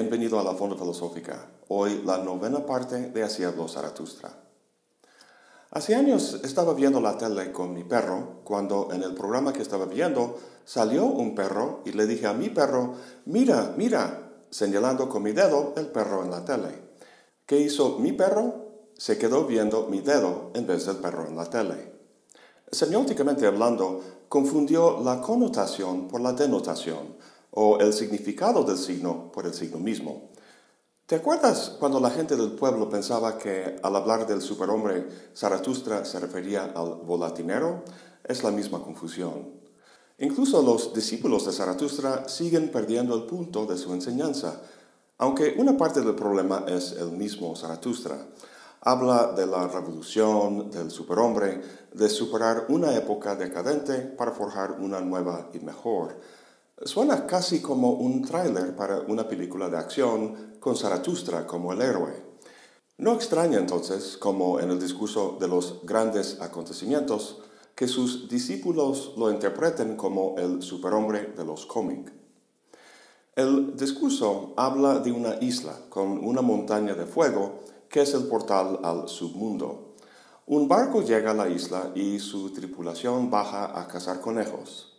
bienvenido a la Fonda Filosófica. Hoy la novena parte de Así habló Zaratustra. Hace años estaba viendo la tele con mi perro cuando en el programa que estaba viendo salió un perro y le dije a mi perro, mira, mira, señalando con mi dedo el perro en la tele. ¿Qué hizo mi perro? Se quedó viendo mi dedo en vez del perro en la tele. Semióticamente hablando, confundió la connotación por la denotación o el significado del signo por el signo mismo. ¿Te acuerdas cuando la gente del pueblo pensaba que al hablar del superhombre Zaratustra se refería al volatinero? Es la misma confusión. Incluso los discípulos de Zaratustra siguen perdiendo el punto de su enseñanza, aunque una parte del problema es el mismo Zaratustra. Habla de la revolución, del superhombre, de superar una época decadente para forjar una nueva y mejor. Suena casi como un tráiler para una película de acción con Zaratustra como el héroe. No extraña entonces, como en el discurso de los grandes acontecimientos, que sus discípulos lo interpreten como el superhombre de los cómics. El discurso habla de una isla con una montaña de fuego que es el portal al submundo. Un barco llega a la isla y su tripulación baja a cazar conejos.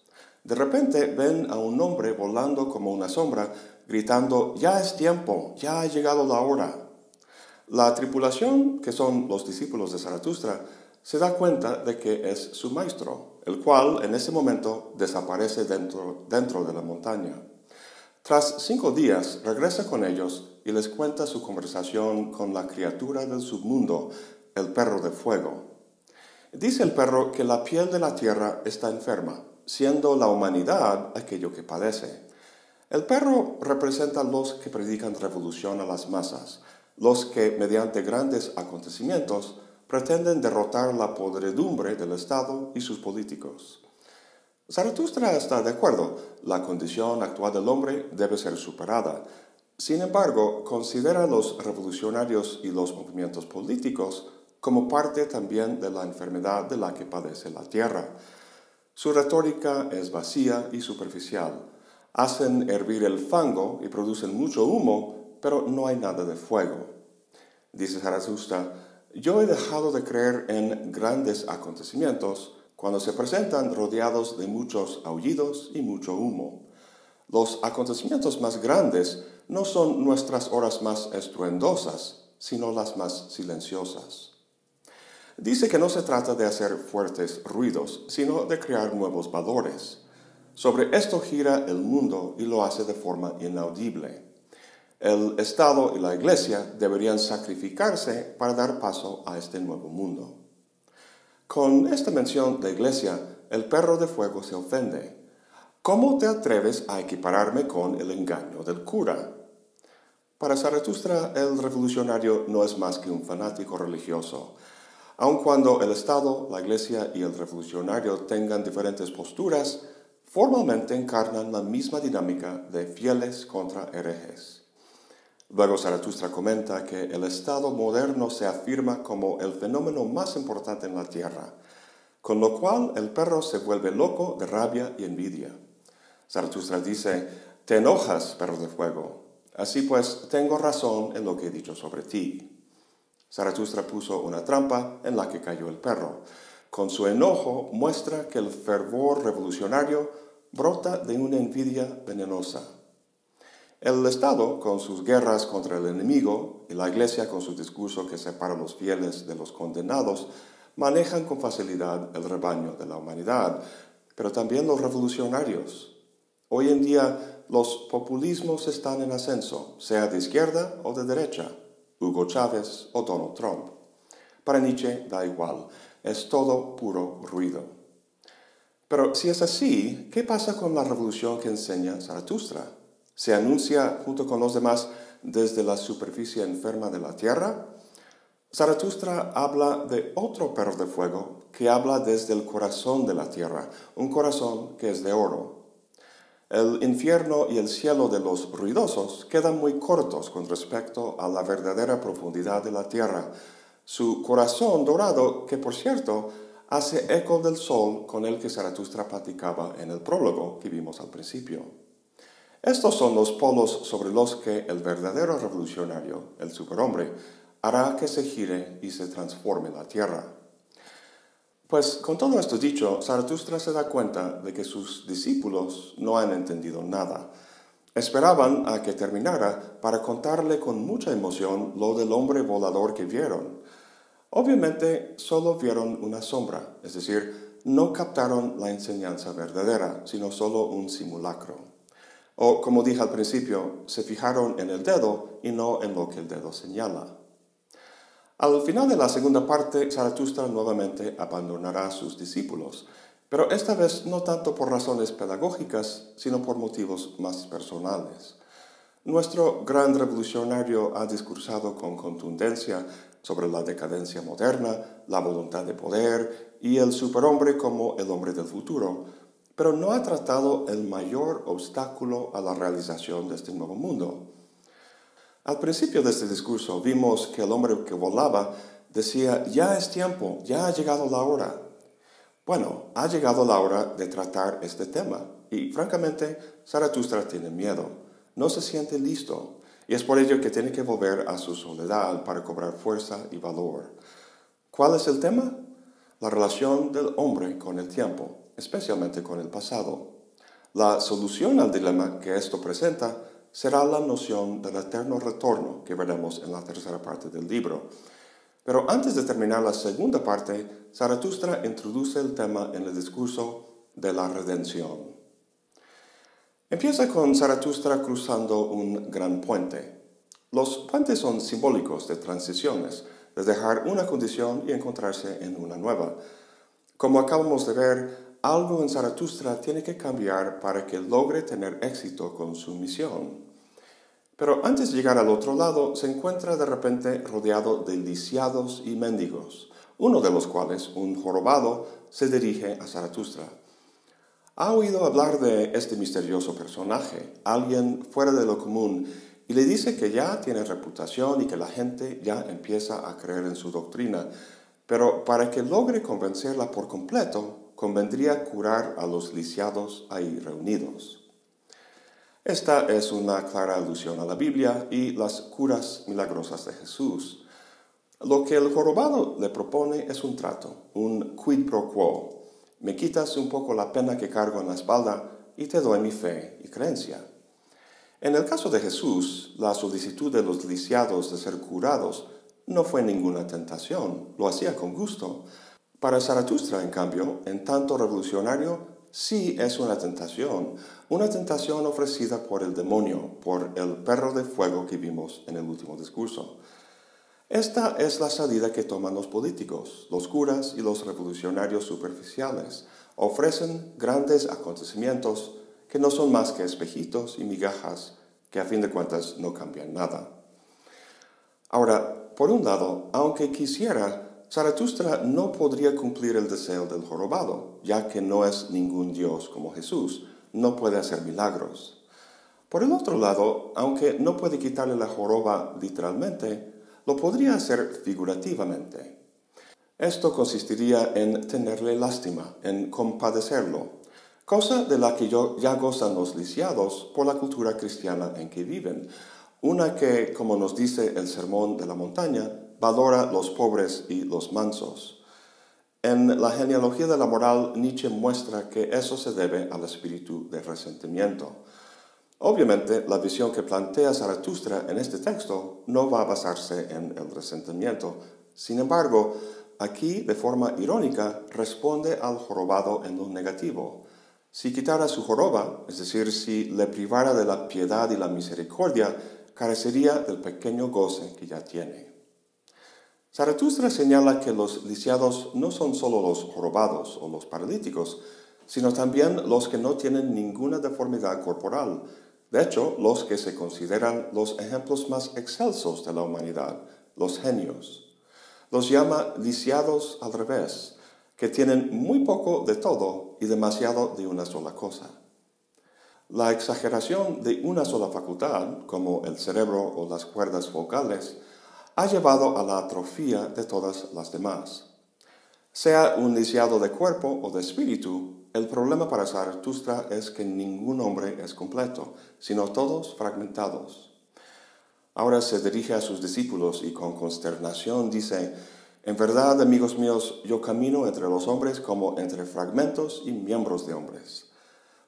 De repente ven a un hombre volando como una sombra, gritando, ya es tiempo, ya ha llegado la hora. La tripulación, que son los discípulos de Zaratustra, se da cuenta de que es su maestro, el cual en ese momento desaparece dentro, dentro de la montaña. Tras cinco días regresa con ellos y les cuenta su conversación con la criatura del submundo, el perro de fuego. Dice el perro que la piel de la tierra está enferma siendo la humanidad aquello que padece. El perro representa a los que predican revolución a las masas, los que mediante grandes acontecimientos pretenden derrotar la podredumbre del Estado y sus políticos. Zaratustra está de acuerdo, la condición actual del hombre debe ser superada. Sin embargo, considera a los revolucionarios y los movimientos políticos como parte también de la enfermedad de la que padece la Tierra. Su retórica es vacía y superficial. Hacen hervir el fango y producen mucho humo, pero no hay nada de fuego. Dice Zaratustra, yo he dejado de creer en grandes acontecimientos cuando se presentan rodeados de muchos aullidos y mucho humo. Los acontecimientos más grandes no son nuestras horas más estruendosas, sino las más silenciosas. Dice que no se trata de hacer fuertes ruidos, sino de crear nuevos valores. Sobre esto gira el mundo y lo hace de forma inaudible. El Estado y la Iglesia deberían sacrificarse para dar paso a este nuevo mundo. Con esta mención de Iglesia, el perro de fuego se ofende. ¿Cómo te atreves a equipararme con el engaño del cura? Para Zaratustra, el revolucionario no es más que un fanático religioso Aun cuando el Estado, la Iglesia y el revolucionario tengan diferentes posturas, formalmente encarnan la misma dinámica de fieles contra herejes. Luego Zaratustra comenta que el Estado moderno se afirma como el fenómeno más importante en la Tierra, con lo cual el perro se vuelve loco de rabia y envidia. Zaratustra dice, te enojas, perro de fuego, así pues tengo razón en lo que he dicho sobre ti. Zaratustra puso una trampa en la que cayó el perro. Con su enojo muestra que el fervor revolucionario brota de una envidia venenosa. El Estado, con sus guerras contra el enemigo, y la Iglesia, con su discurso que separa los fieles de los condenados, manejan con facilidad el rebaño de la humanidad, pero también los revolucionarios. Hoy en día los populismos están en ascenso, sea de izquierda o de derecha. Hugo Chávez o Donald Trump. Para Nietzsche da igual, es todo puro ruido. Pero si es así, ¿qué pasa con la revolución que enseña Zaratustra? ¿Se anuncia junto con los demás desde la superficie enferma de la tierra? Zaratustra habla de otro perro de fuego que habla desde el corazón de la tierra, un corazón que es de oro. El infierno y el cielo de los ruidosos quedan muy cortos con respecto a la verdadera profundidad de la tierra. Su corazón dorado, que por cierto hace eco del sol con el que Zaratustra platicaba en el prólogo que vimos al principio. Estos son los polos sobre los que el verdadero revolucionario, el superhombre, hará que se gire y se transforme la tierra. Pues con todo esto dicho, Zaratustra se da cuenta de que sus discípulos no han entendido nada. Esperaban a que terminara para contarle con mucha emoción lo del hombre volador que vieron. Obviamente solo vieron una sombra, es decir, no captaron la enseñanza verdadera, sino solo un simulacro. O, como dije al principio, se fijaron en el dedo y no en lo que el dedo señala. Al final de la segunda parte, Zaratustra nuevamente abandonará a sus discípulos, pero esta vez no tanto por razones pedagógicas, sino por motivos más personales. Nuestro gran revolucionario ha discursado con contundencia sobre la decadencia moderna, la voluntad de poder y el superhombre como el hombre del futuro, pero no ha tratado el mayor obstáculo a la realización de este nuevo mundo, al principio de este discurso vimos que el hombre que volaba decía, ya es tiempo, ya ha llegado la hora. Bueno, ha llegado la hora de tratar este tema y francamente Zaratustra tiene miedo, no se siente listo y es por ello que tiene que volver a su soledad para cobrar fuerza y valor. ¿Cuál es el tema? La relación del hombre con el tiempo, especialmente con el pasado. La solución al dilema que esto presenta será la noción del eterno retorno que veremos en la tercera parte del libro. Pero antes de terminar la segunda parte, Zaratustra introduce el tema en el discurso de la redención. Empieza con Zaratustra cruzando un gran puente. Los puentes son simbólicos de transiciones, de dejar una condición y encontrarse en una nueva. Como acabamos de ver, algo en Zaratustra tiene que cambiar para que logre tener éxito con su misión. Pero antes de llegar al otro lado, se encuentra de repente rodeado de lisiados y mendigos, uno de los cuales, un jorobado, se dirige a Zaratustra. Ha oído hablar de este misterioso personaje, alguien fuera de lo común, y le dice que ya tiene reputación y que la gente ya empieza a creer en su doctrina, pero para que logre convencerla por completo, convendría curar a los lisiados ahí reunidos. Esta es una clara alusión a la Biblia y las curas milagrosas de Jesús. Lo que el jorobado le propone es un trato, un quid pro quo. Me quitas un poco la pena que cargo en la espalda y te doy mi fe y creencia. En el caso de Jesús, la solicitud de los lisiados de ser curados no fue ninguna tentación, lo hacía con gusto, para Zaratustra, en cambio, en tanto revolucionario, sí es una tentación, una tentación ofrecida por el demonio, por el perro de fuego que vimos en el último discurso. Esta es la salida que toman los políticos, los curas y los revolucionarios superficiales. Ofrecen grandes acontecimientos que no son más que espejitos y migajas que a fin de cuentas no cambian nada. Ahora, por un lado, aunque quisiera Zaratustra no podría cumplir el deseo del jorobado, ya que no es ningún Dios como Jesús, no puede hacer milagros. Por el otro lado, aunque no puede quitarle la joroba literalmente, lo podría hacer figurativamente. Esto consistiría en tenerle lástima, en compadecerlo, cosa de la que ya gozan los lisiados por la cultura cristiana en que viven, una que, como nos dice el Sermón de la Montaña, valora los pobres y los mansos. En la genealogía de la moral, Nietzsche muestra que eso se debe al espíritu de resentimiento. Obviamente, la visión que plantea Zaratustra en este texto no va a basarse en el resentimiento. Sin embargo, aquí, de forma irónica, responde al jorobado en lo negativo. Si quitara su joroba, es decir, si le privara de la piedad y la misericordia, carecería del pequeño goce que ya tiene. Zaratustra señala que los lisiados no son solo los jorobados o los paralíticos, sino también los que no tienen ninguna deformidad corporal, de hecho, los que se consideran los ejemplos más excelsos de la humanidad, los genios. Los llama lisiados al revés, que tienen muy poco de todo y demasiado de una sola cosa. La exageración de una sola facultad, como el cerebro o las cuerdas vocales, ha llevado a la atrofia de todas las demás. Sea un lisiado de cuerpo o de espíritu, El problema para Zaratustra es que ningún hombre es completo, sino todos fragmentados. Ahora se dirige a sus discípulos y con consternación dice, en verdad, amigos míos, yo camino entre los hombres como entre fragmentos y miembros de hombres.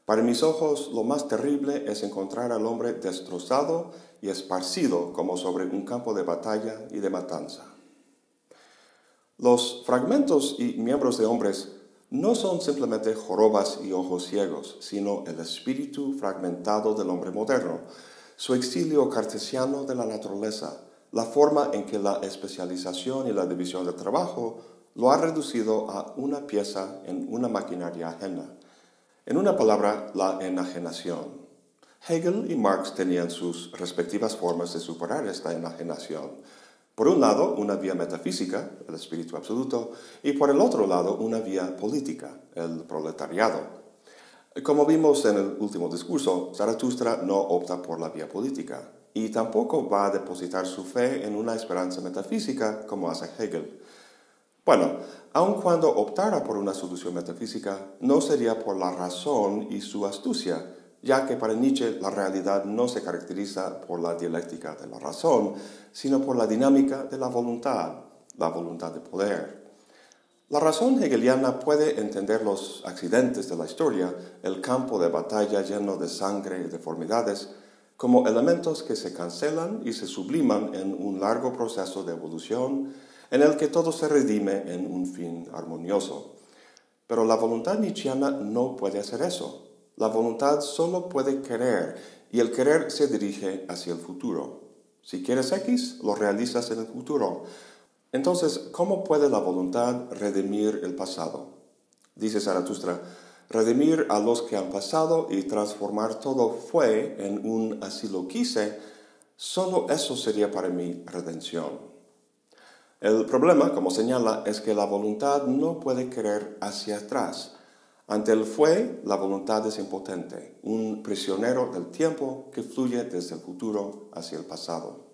Para mis ojos, lo más terrible es encontrar al hombre destrozado y esparcido como sobre un campo de batalla y de matanza. Los fragmentos y miembros de hombres no son simplemente jorobas y ojos ciegos, sino el espíritu fragmentado del hombre moderno, su exilio cartesiano de la naturaleza, la forma en que la especialización y la división del trabajo lo ha reducido a una pieza en una maquinaria ajena. En una palabra, la enajenación. Hegel y Marx tenían sus respectivas formas de superar esta enajenación. Por un lado, una vía metafísica, el espíritu absoluto, y por el otro lado, una vía política, el proletariado. Como vimos en el último discurso, Zaratustra no opta por la vía política y tampoco va a depositar su fe en una esperanza metafísica como hace Hegel. Bueno, aun cuando optara por una solución metafísica, no sería por la razón y su astucia, ya que para Nietzsche la realidad no se caracteriza por la dialéctica de la razón, sino por la dinámica de la voluntad, la voluntad de poder. La razón hegeliana puede entender los accidentes de la historia, el campo de batalla lleno de sangre y deformidades, como elementos que se cancelan y se subliman en un largo proceso de evolución en el que todo se redime en un fin armonioso. Pero la voluntad nietzscheana no puede hacer eso. La voluntad solo puede querer y el querer se dirige hacia el futuro. Si quieres X, lo realizas en el futuro. Entonces, ¿cómo puede la voluntad redimir el pasado? Dice Zaratustra, redimir a los que han pasado y transformar todo fue en un así lo quise, solo eso sería para mí redención. El problema, como señala, es que la voluntad no puede querer hacia atrás, ante el fue, la voluntad es impotente, un prisionero del tiempo que fluye desde el futuro hacia el pasado.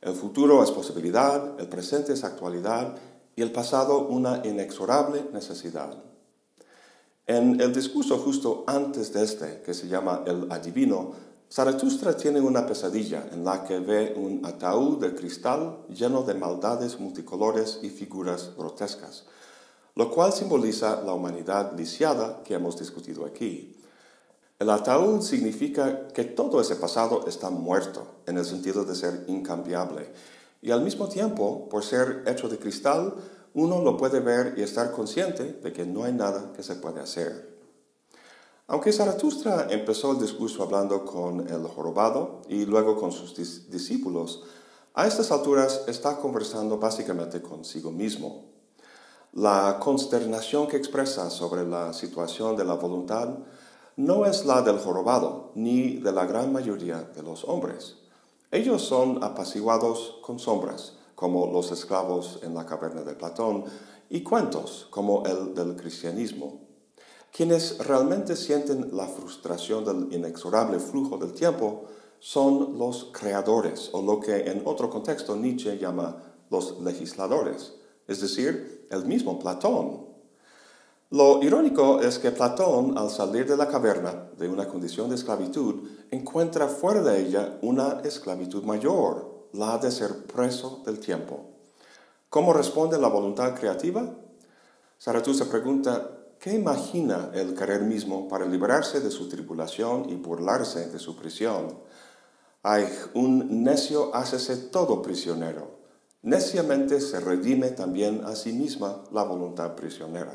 El futuro es posibilidad, el presente es actualidad y el pasado una inexorable necesidad. En el discurso justo antes de este, que se llama El Adivino, Zaratustra tiene una pesadilla en la que ve un ataúd de cristal lleno de maldades multicolores y figuras grotescas lo cual simboliza la humanidad lisiada que hemos discutido aquí. El ataúd significa que todo ese pasado está muerto, en el sentido de ser incambiable, y al mismo tiempo, por ser hecho de cristal, uno lo puede ver y estar consciente de que no hay nada que se puede hacer. Aunque Zaratustra empezó el discurso hablando con el jorobado y luego con sus discípulos, a estas alturas está conversando básicamente consigo mismo. La consternación que expresa sobre la situación de la voluntad no es la del jorobado ni de la gran mayoría de los hombres. Ellos son apaciguados con sombras, como los esclavos en la caverna de Platón, y cuentos, como el del cristianismo. Quienes realmente sienten la frustración del inexorable flujo del tiempo son los creadores, o lo que en otro contexto Nietzsche llama los legisladores es decir, el mismo Platón. Lo irónico es que Platón, al salir de la caverna de una condición de esclavitud, encuentra fuera de ella una esclavitud mayor, la de ser preso del tiempo. ¿Cómo responde la voluntad creativa? Zaratustra pregunta, ¿qué imagina el querer mismo para liberarse de su tribulación y burlarse de su prisión? Ay, un necio hácese todo prisionero. Neciamente se redime también a sí misma la voluntad prisionera.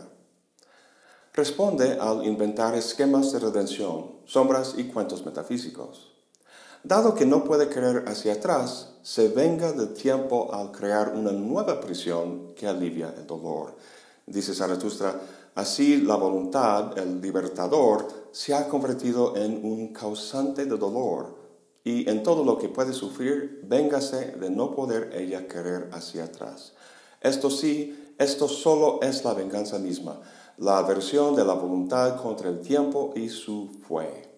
Responde al inventar esquemas de redención, sombras y cuentos metafísicos. Dado que no puede querer hacia atrás, se venga del tiempo al crear una nueva prisión que alivia el dolor. Dice Zaratustra, así la voluntad, el libertador, se ha convertido en un causante de dolor, y en todo lo que puede sufrir, véngase de no poder ella querer hacia atrás. Esto sí, esto solo es la venganza misma, la aversión de la voluntad contra el tiempo y su fue.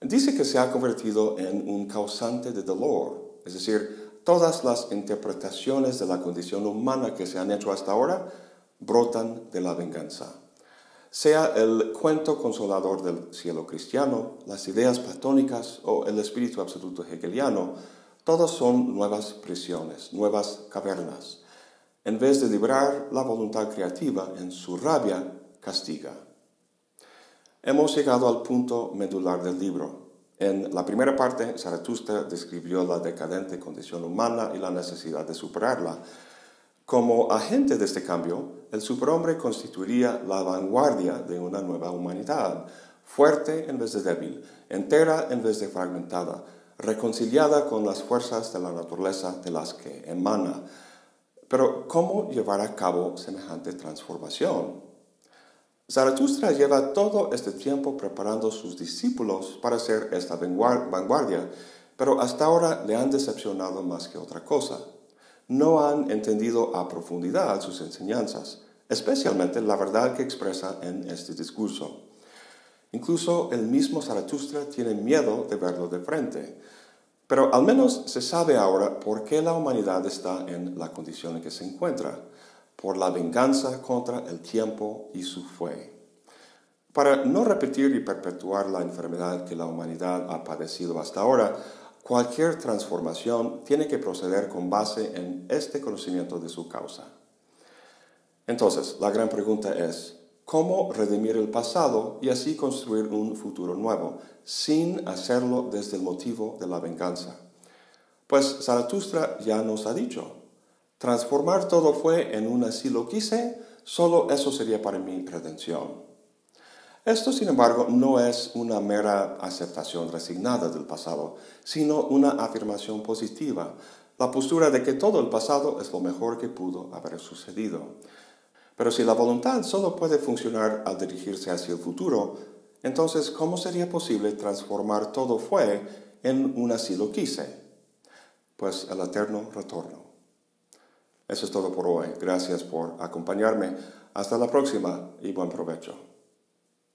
Dice que se ha convertido en un causante de dolor, es decir, todas las interpretaciones de la condición humana que se han hecho hasta ahora brotan de la venganza. Sea el cuento consolador del cielo cristiano, las ideas platónicas o el espíritu absoluto hegeliano, todos son nuevas prisiones, nuevas cavernas. En vez de librar la voluntad creativa en su rabia, castiga. Hemos llegado al punto medular del libro. En la primera parte, Zaratustra describió la decadente condición humana y la necesidad de superarla. Como agente de este cambio, el superhombre constituiría la vanguardia de una nueva humanidad, fuerte en vez de débil, entera en vez de fragmentada, reconciliada con las fuerzas de la naturaleza de las que emana. Pero, ¿cómo llevar a cabo semejante transformación? Zaratustra lleva todo este tiempo preparando sus discípulos para ser esta vanguardia, pero hasta ahora le han decepcionado más que otra cosa no han entendido a profundidad sus enseñanzas, especialmente la verdad que expresa en este discurso. Incluso el mismo Zaratustra tiene miedo de verlo de frente. Pero al menos se sabe ahora por qué la humanidad está en la condición en que se encuentra, por la venganza contra el tiempo y su fe. Para no repetir y perpetuar la enfermedad que la humanidad ha padecido hasta ahora, Cualquier transformación tiene que proceder con base en este conocimiento de su causa. Entonces, la gran pregunta es, ¿cómo redimir el pasado y así construir un futuro nuevo, sin hacerlo desde el motivo de la venganza? Pues Zaratustra ya nos ha dicho, transformar todo fue en un así lo quise, solo eso sería para mi redención. Esto, sin embargo, no es una mera aceptación resignada del pasado, sino una afirmación positiva, la postura de que todo el pasado es lo mejor que pudo haber sucedido. Pero si la voluntad solo puede funcionar al dirigirse hacia el futuro, entonces, ¿cómo sería posible transformar todo fue en un así lo quise? Pues el eterno retorno. Eso es todo por hoy. Gracias por acompañarme. Hasta la próxima y buen provecho.